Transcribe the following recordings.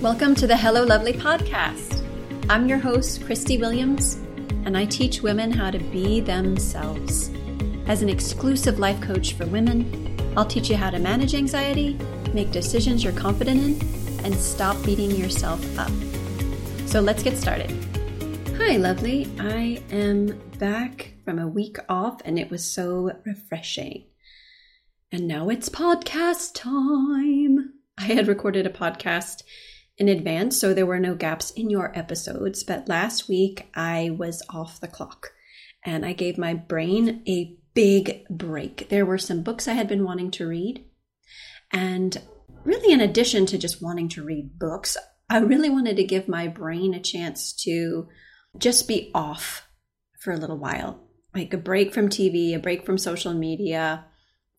Welcome to the Hello Lovely podcast. I'm your host, Christie Williams, and I teach women how to be themselves. As an exclusive life coach for women, I'll teach you how to manage anxiety, make decisions you're confident in, and stop beating yourself up. So let's get started. Hi, lovely. I am back from a week off, and it was so refreshing. And now it's podcast time. I had recorded a podcast in advance, so there were no gaps in your episodes. But last week I was off the clock and I gave my brain a big break. There were some books I had been wanting to read. And really, in addition to just wanting to read books, I really wanted to give my brain a chance to just be off for a little while like a break from TV, a break from social media,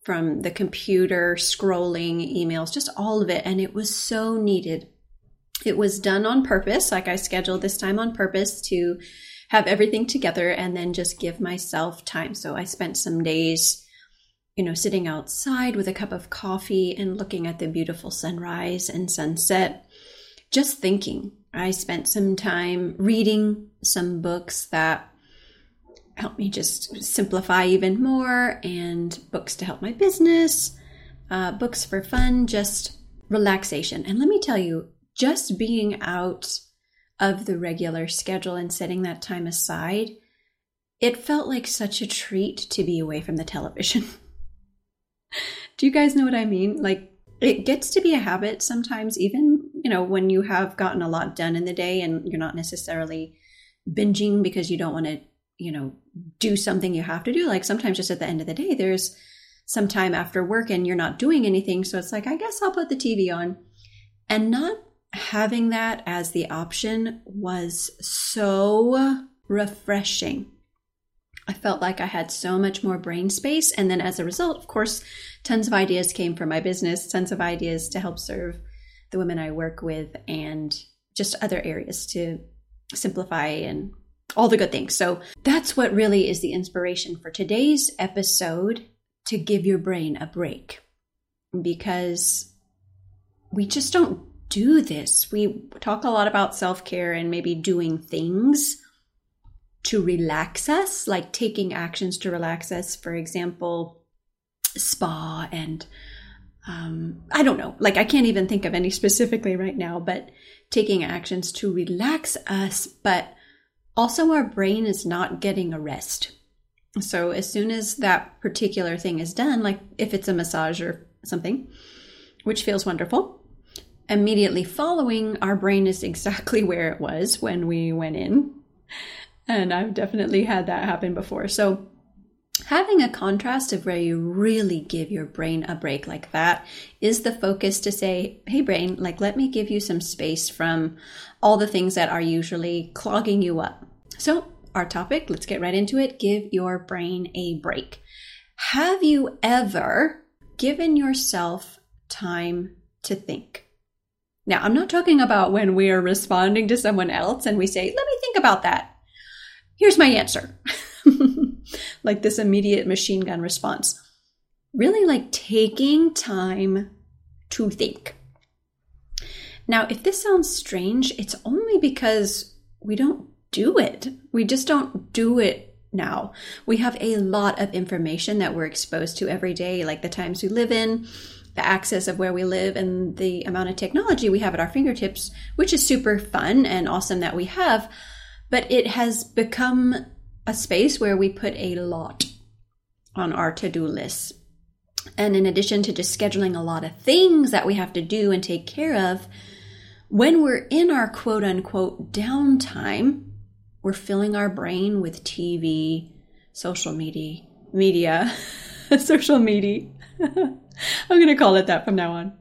from the computer, scrolling, emails, just all of it. And it was so needed. It was done on purpose. Like I scheduled this time on purpose to have everything together and then just give myself time. So I spent some days, you know, sitting outside with a cup of coffee and looking at the beautiful sunrise and sunset, just thinking. I spent some time reading some books that helped me just simplify even more, and books to help my business, uh, books for fun, just relaxation. And let me tell you, just being out of the regular schedule and setting that time aside, it felt like such a treat to be away from the television. Do you guys know what I mean? Like, it gets to be a habit sometimes, even, you know, when you have gotten a lot done in the day and you're not necessarily binging because you don't want to, you know, do something you have to do. Like sometimes just at the end of the day, there's some time after work and you're not doing anything. So it's like, I guess I'll put the TV on. And not having that as the option was so refreshing. I felt like I had so much more brain space. And then as a result, of course, tons of ideas came from my business, tons of ideas to help serve the women I work with, and just other areas to simplify and all the good things. So that's what really is the inspiration for today's episode to give your brain a break because we just don't do this. We talk a lot about self care and maybe doing things to relax us, like taking actions to relax us. For example, spa and um, I don't know, like I can't even think of any specifically right now, but taking actions to relax us. But also, our brain is not getting a rest. So, as soon as that particular thing is done, like if it's a massage or something, which feels wonderful, immediately following, our brain is exactly where it was when we went in. And I've definitely had that happen before. So, having a contrast of where you really give your brain a break like that is the focus to say, hey, brain, like, let me give you some space from all the things that are usually clogging you up. So, our topic, let's get right into it give your brain a break. Have you ever given yourself time to think? Now, I'm not talking about when we are responding to someone else and we say, let me think about that. Here's my answer. like this immediate machine gun response. Really like taking time to think. Now, if this sounds strange, it's only because we don't do it. We just don't do it now. We have a lot of information that we're exposed to every day, like the times we live in, the access of where we live and the amount of technology we have at our fingertips, which is super fun and awesome that we have. But it has become a space where we put a lot on our to do list. And in addition to just scheduling a lot of things that we have to do and take care of, when we're in our quote unquote downtime, we're filling our brain with TV, social media, media, social media, I'm going to call it that from now on.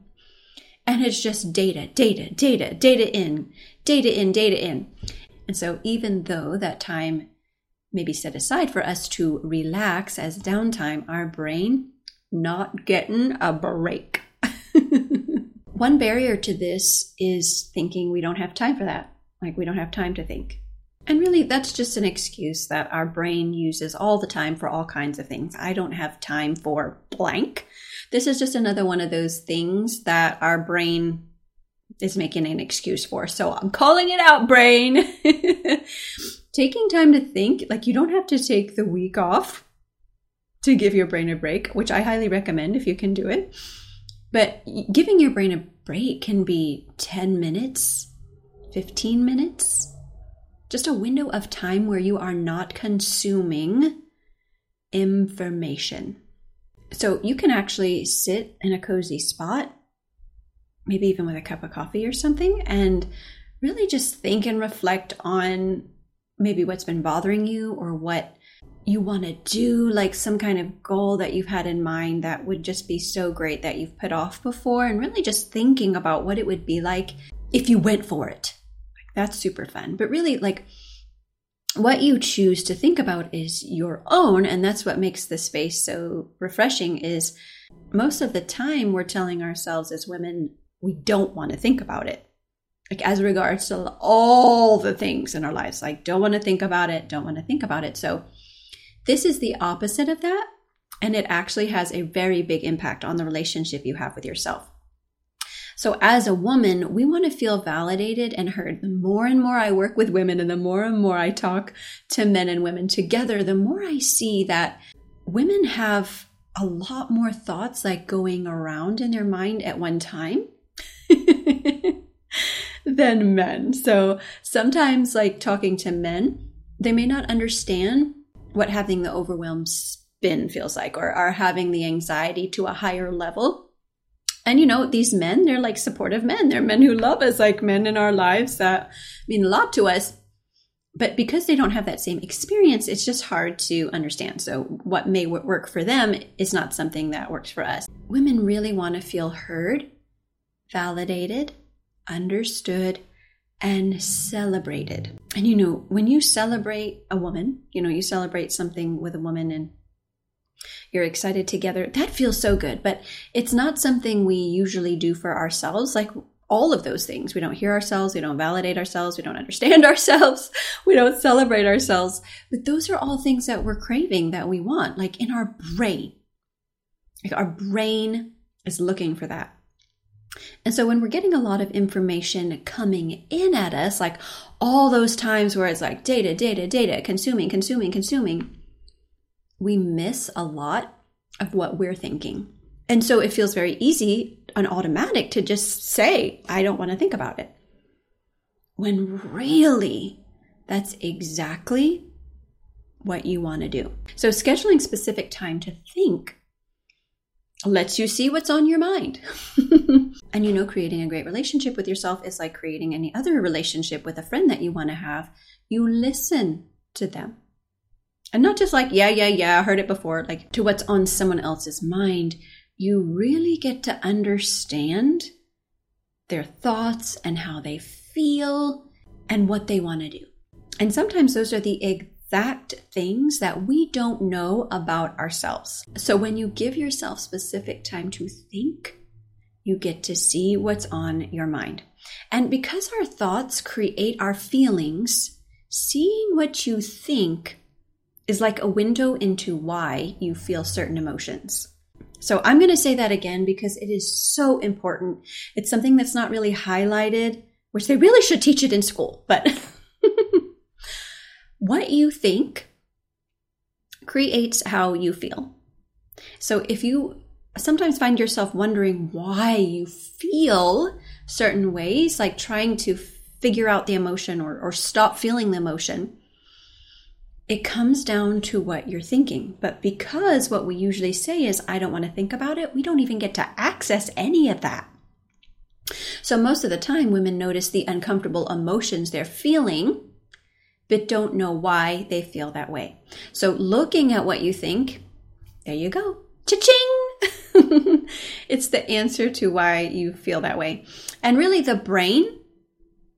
And it's just data, data, data, data in, data in, data in. And so, even though that time may be set aside for us to relax as downtime, our brain not getting a break. One barrier to this is thinking we don't have time for that. Like, we don't have time to think. And really, that's just an excuse that our brain uses all the time for all kinds of things. I don't have time for blank. This is just another one of those things that our brain is making an excuse for. So I'm calling it out, brain. Taking time to think, like you don't have to take the week off to give your brain a break, which I highly recommend if you can do it. But giving your brain a break can be 10 minutes, 15 minutes, just a window of time where you are not consuming information. So you can actually sit in a cozy spot, maybe even with a cup of coffee or something, and really just think and reflect on maybe what's been bothering you or what you want to do, like some kind of goal that you've had in mind that would just be so great that you've put off before, and really just thinking about what it would be like if you went for it. Like, that's super fun. But really, like, what you choose to think about is your own and that's what makes the space so refreshing is most of the time we're telling ourselves as women we don't want to think about it. Like as regards to all the things in our lives like don't want to think about it don't want to think about it. So this is the opposite of that and it actually has a very big impact on the relationship you have with yourself so, as a woman, we want to feel validated and heard. The more and more I work with women and the more and more I talk to men and women together, the more I see that women have a lot more thoughts like going around in their mind at one time. than men. So sometimes, like talking to men, they may not understand what having the overwhelmed spin feels like or are having the anxiety to a higher level and you know, these men, they're like supportive men. They're men who love us, like men in our lives that mean a lot to us. But because they don't have that same experience, it's just hard to understand. So, what may work for them is not something that works for us. Women really want to feel heard, validated, understood, and celebrated. And you know, when you celebrate a woman, you know, you celebrate something with a woman and you're excited together. That feels so good, but it's not something we usually do for ourselves. Like all of those things. We don't hear ourselves. We don't validate ourselves. We don't understand ourselves. We don't celebrate ourselves. But those are all things that we're craving that we want, like in our brain. Like our brain is looking for that. And so when we're getting a lot of information coming in at us, like all those times where it's like data, data, data, consuming, consuming, consuming, we miss a lot of what we're thinking. And so it feels very easy and automatic to just say, I don't want to think about it. When really, that's exactly what you want to do. So, scheduling specific time to think lets you see what's on your mind. and you know, creating a great relationship with yourself is like creating any other relationship with a friend that you want to have. You listen to them. And not just like, yeah, yeah, yeah, I heard it before, like to what's on someone else's mind. You really get to understand their thoughts and how they feel and what they want to do. And sometimes those are the exact things that we don't know about ourselves. So when you give yourself specific time to think, you get to see what's on your mind. And because our thoughts create our feelings, seeing what you think is like a window into why you feel certain emotions. So I'm going to say that again because it is so important. It's something that's not really highlighted, which they really should teach it in school, but what you think creates how you feel. So if you sometimes find yourself wondering why you feel certain ways, like trying to figure out the emotion or, or stop feeling the emotion, it comes down to what you're thinking. But because what we usually say is, I don't want to think about it, we don't even get to access any of that. So, most of the time, women notice the uncomfortable emotions they're feeling, but don't know why they feel that way. So, looking at what you think, there you go. Cha-ching! it's the answer to why you feel that way. And really, the brain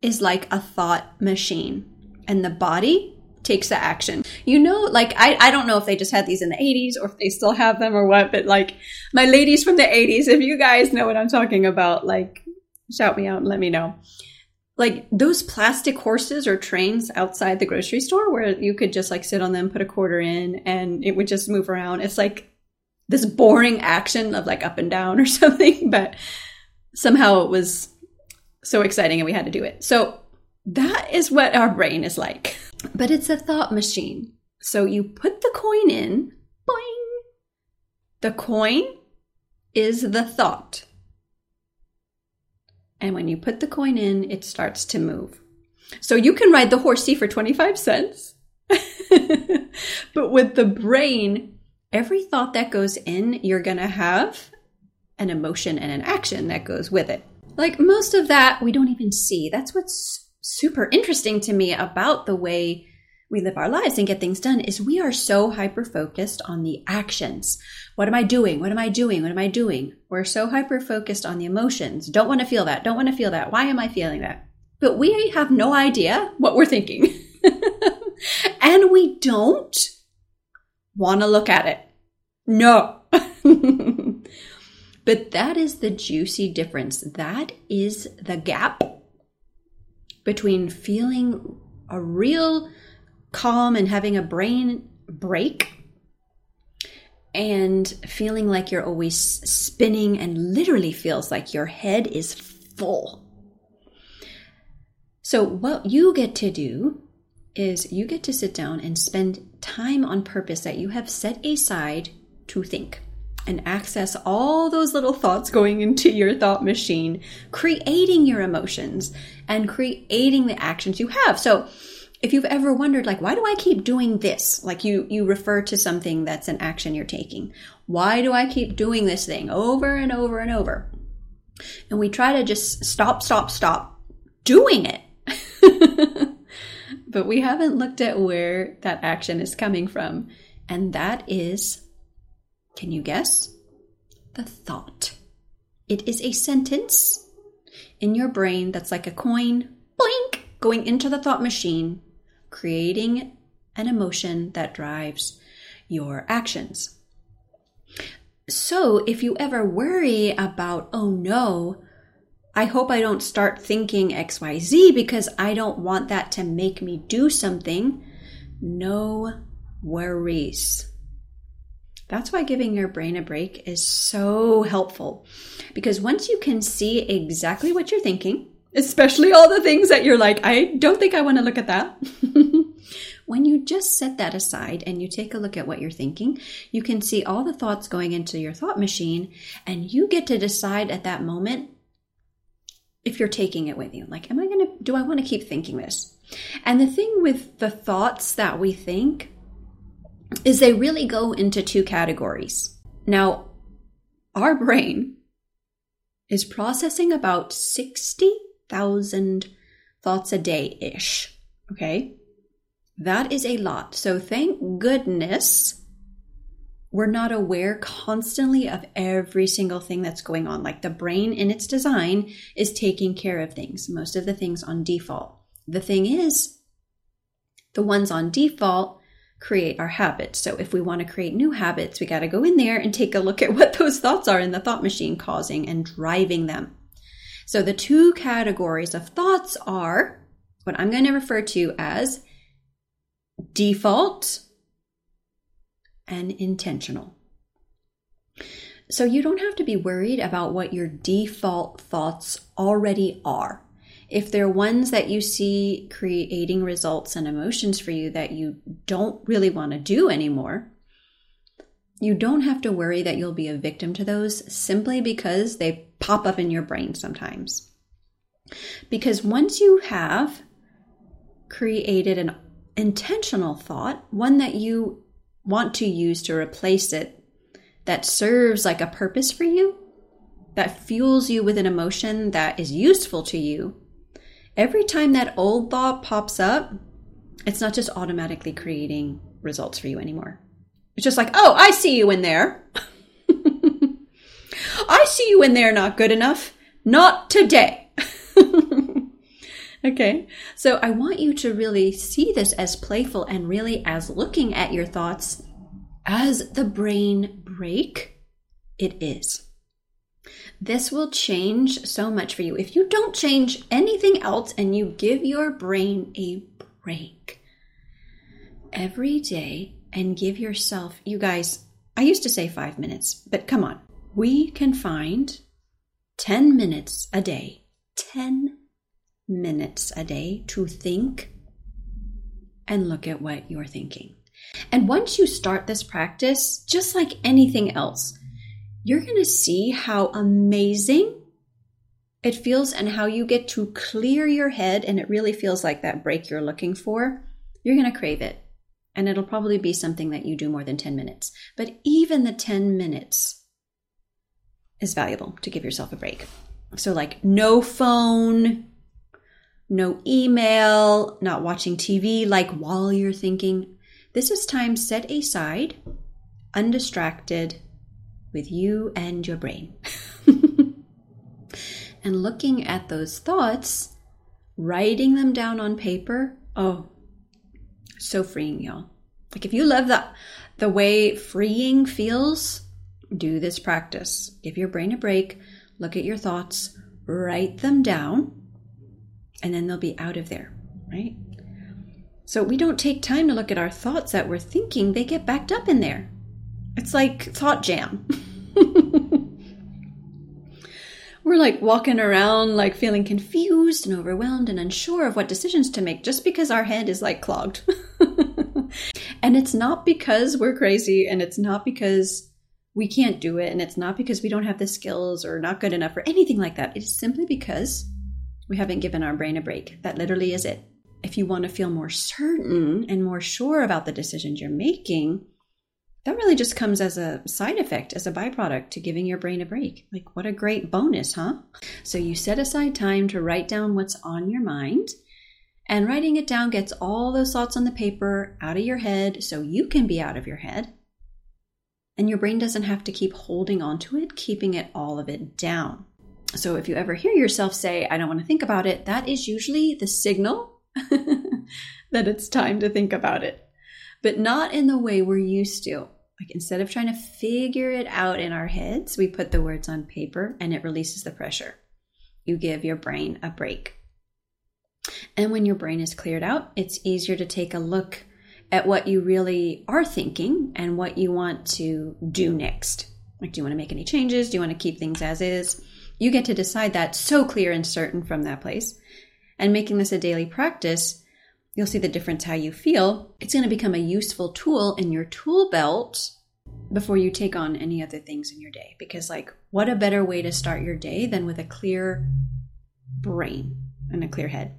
is like a thought machine, and the body takes the action. You know, like I, I don't know if they just had these in the 80s or if they still have them or what, but like my ladies from the 80s, if you guys know what I'm talking about, like shout me out and let me know. Like those plastic horses or trains outside the grocery store where you could just like sit on them, put a quarter in, and it would just move around. It's like this boring action of like up and down or something, but somehow it was so exciting and we had to do it. So that is what our brain is like. But it's a thought machine. So you put the coin in, boing. The coin is the thought. And when you put the coin in, it starts to move. So you can ride the horsey for 25 cents. but with the brain, every thought that goes in, you're going to have an emotion and an action that goes with it. Like most of that, we don't even see. That's what's super interesting to me about the way we live our lives and get things done is we are so hyper focused on the actions. What am I doing? What am I doing? What am I doing? We're so hyper focused on the emotions. Don't want to feel that. Don't want to feel that. Why am I feeling that? But we have no idea what we're thinking. and we don't want to look at it. No. but that is the juicy difference. That is the gap between feeling a real calm and having a brain break and feeling like you're always spinning and literally feels like your head is full. So, what you get to do is you get to sit down and spend time on purpose that you have set aside to think and access all those little thoughts going into your thought machine, creating your emotions and creating the actions you have. So, if you've ever wondered like why do I keep doing this? Like you you refer to something that's an action you're taking. Why do I keep doing this thing over and over and over? And we try to just stop stop stop doing it. but we haven't looked at where that action is coming from. And that is can you guess? The thought. It is a sentence in your brain that's like a coin, blink, going into the thought machine, creating an emotion that drives your actions. So if you ever worry about, oh no, I hope I don't start thinking XYZ because I don't want that to make me do something, no worries. That's why giving your brain a break is so helpful. Because once you can see exactly what you're thinking, especially all the things that you're like, I don't think I want to look at that. when you just set that aside and you take a look at what you're thinking, you can see all the thoughts going into your thought machine, and you get to decide at that moment if you're taking it with you. Like, am I going to, do I want to keep thinking this? And the thing with the thoughts that we think is they really go into two categories. Now, our brain is processing about 60,000 thoughts a day ish. Okay. That is a lot. So thank goodness we're not aware constantly of every single thing that's going on. Like the brain in its design is taking care of things, most of the things on default. The thing is, the ones on default create our habits. So if we want to create new habits, we got to go in there and take a look at what those thoughts are in the thought machine causing and driving them. So the two categories of thoughts are what I'm going to refer to as default and intentional. So you don't have to be worried about what your default thoughts already are if they're ones that you see creating results and emotions for you that you don't really want to do anymore, you don't have to worry that you'll be a victim to those simply because they pop up in your brain sometimes. Because once you have created an intentional thought, one that you want to use to replace it, that serves like a purpose for you, that fuels you with an emotion that is useful to you, every time that old thought pops up, it's not just automatically creating results for you anymore. It's just like, oh, I see you in there. I see you in there, not good enough. Not today. okay. So I want you to really see this as playful and really as looking at your thoughts as the brain break it is. This will change so much for you. If you don't change anything else and you give your brain a break every day and give yourself, you guys, I used to say five minutes, but come on. We can find 10 minutes a day, 10 minutes a day to think and look at what you're thinking. And once you start this practice, just like anything else, you're going to see how amazing it feels and how you get to clear your head and it really feels like that break you're looking for. You're going to crave it. And it'll probably be something that you do more than 10 minutes. But even the 10 minutes is valuable to give yourself a break. So, like, no phone, no email, not watching TV, like while you're thinking. This is time set aside, undistracted, with you and your brain. and looking at those thoughts, writing them down on paper. Oh, so freeing, y'all. Like if you love the the way freeing feels, do this practice. Give your brain a break, look at your thoughts, write them down, and then they'll be out of there, right? So we don't take time to look at our thoughts that we're thinking, they get backed up in there. It's like thought jam. we're like walking around like feeling confused and overwhelmed and unsure of what decisions to make just because our head is like clogged. and it's not because we're crazy and it's not because we can't do it and it's not because we don't have the skills or not good enough or anything like that. It's simply because we haven't given our brain a break. That literally is it. If you want to feel more certain and more sure about the decisions you're making, that really just comes as a side effect, as a byproduct to giving your brain a break. Like, what a great bonus, huh? So, you set aside time to write down what's on your mind, and writing it down gets all those thoughts on the paper out of your head so you can be out of your head. And your brain doesn't have to keep holding on to it, keeping it all of it down. So, if you ever hear yourself say, I don't want to think about it, that is usually the signal that it's time to think about it but not in the way we're used to. Like instead of trying to figure it out in our heads, we put the words on paper and it releases the pressure. You give your brain a break. And when your brain is cleared out, it's easier to take a look at what you really are thinking and what you want to do next. Like, do you want to make any changes? Do you want to keep things as is? You get to decide that so clear and certain from that place. And making this a daily practice you'll see the difference how you feel. It's going to become a useful tool in your tool belt before you take on any other things in your day. Because, like, what a better way to start your day than with a clear brain and a clear head?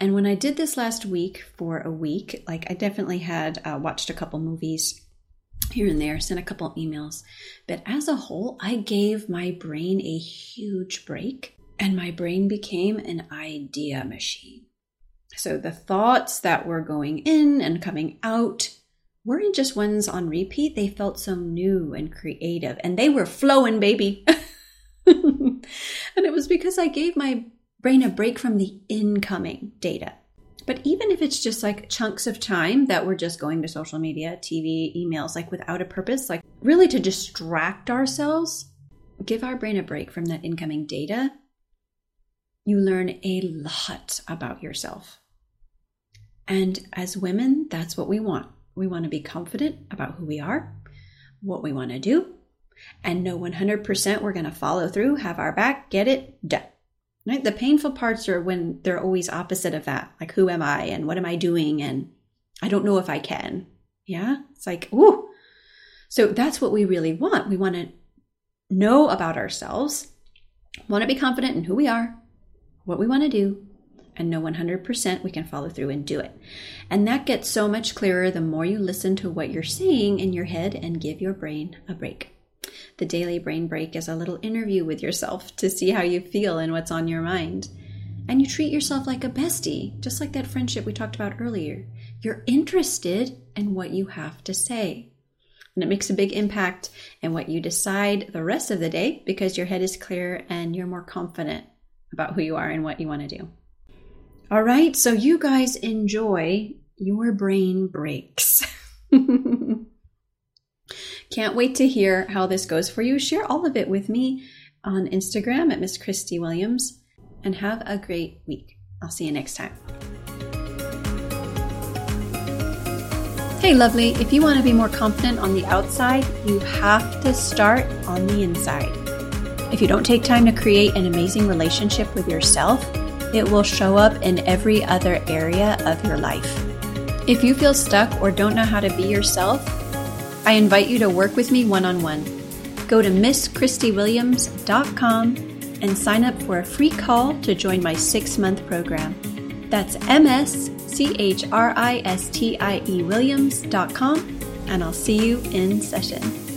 And when I did this last week for a week, like, I definitely had uh, watched a couple movies here and there, sent a couple emails. But as a whole, I gave my brain a huge break, and my brain became an idea machine. So the thoughts that were going in and coming out weren't just ones on repeat. They felt so new and creative and they were flowing, baby. and it was because I gave my brain a break from the incoming data. But even if it's just like chunks of time that we're just going to social media, TV, emails, like without a purpose, like really to distract ourselves, give our brain a break from that incoming data, you learn a lot about yourself. And as women, that's what we want. We want to be confident about who we are, what we want to do, and know 100% we're going to follow through, have our back, get it done. Right? The painful parts are when they're always opposite of that. Like, who am I and what am I doing? And I don't know if I can. Yeah. It's like, ooh. So that's what we really want. We want to know about ourselves, want to be confident in who we are, what we want to do, and know 100% we can follow through and do it. And that gets so much clearer the more you listen to what you're saying in your head and give your brain a break. The daily brain break is a little interview with yourself to see how you feel and what's on your mind. And you treat yourself like a bestie, just like that friendship we talked about earlier. You're interested in what you have to say. And it makes a big impact in what you decide the rest of the day because your head is clear and you're more confident about who you are and what you want to do. All right, so you guys enjoy your brain breaks. Can't wait to hear how this goes for you. Share all of it with me on Instagram at Miss Christie Williams and have a great week. I'll see you next time. Hey, lovely, if you want to be more confident on the outside, you have to start on the inside. If you don't take time to create an amazing relationship with yourself, it will show up in every other area of your life. If you feel stuck or don't know how to be yourself, I invite you to work with me one on one. Go to MsChristieWilliams.com and sign up for a free call to join my six month program. That's M S C H R I S T I E Williams.com, and I'll see you in session.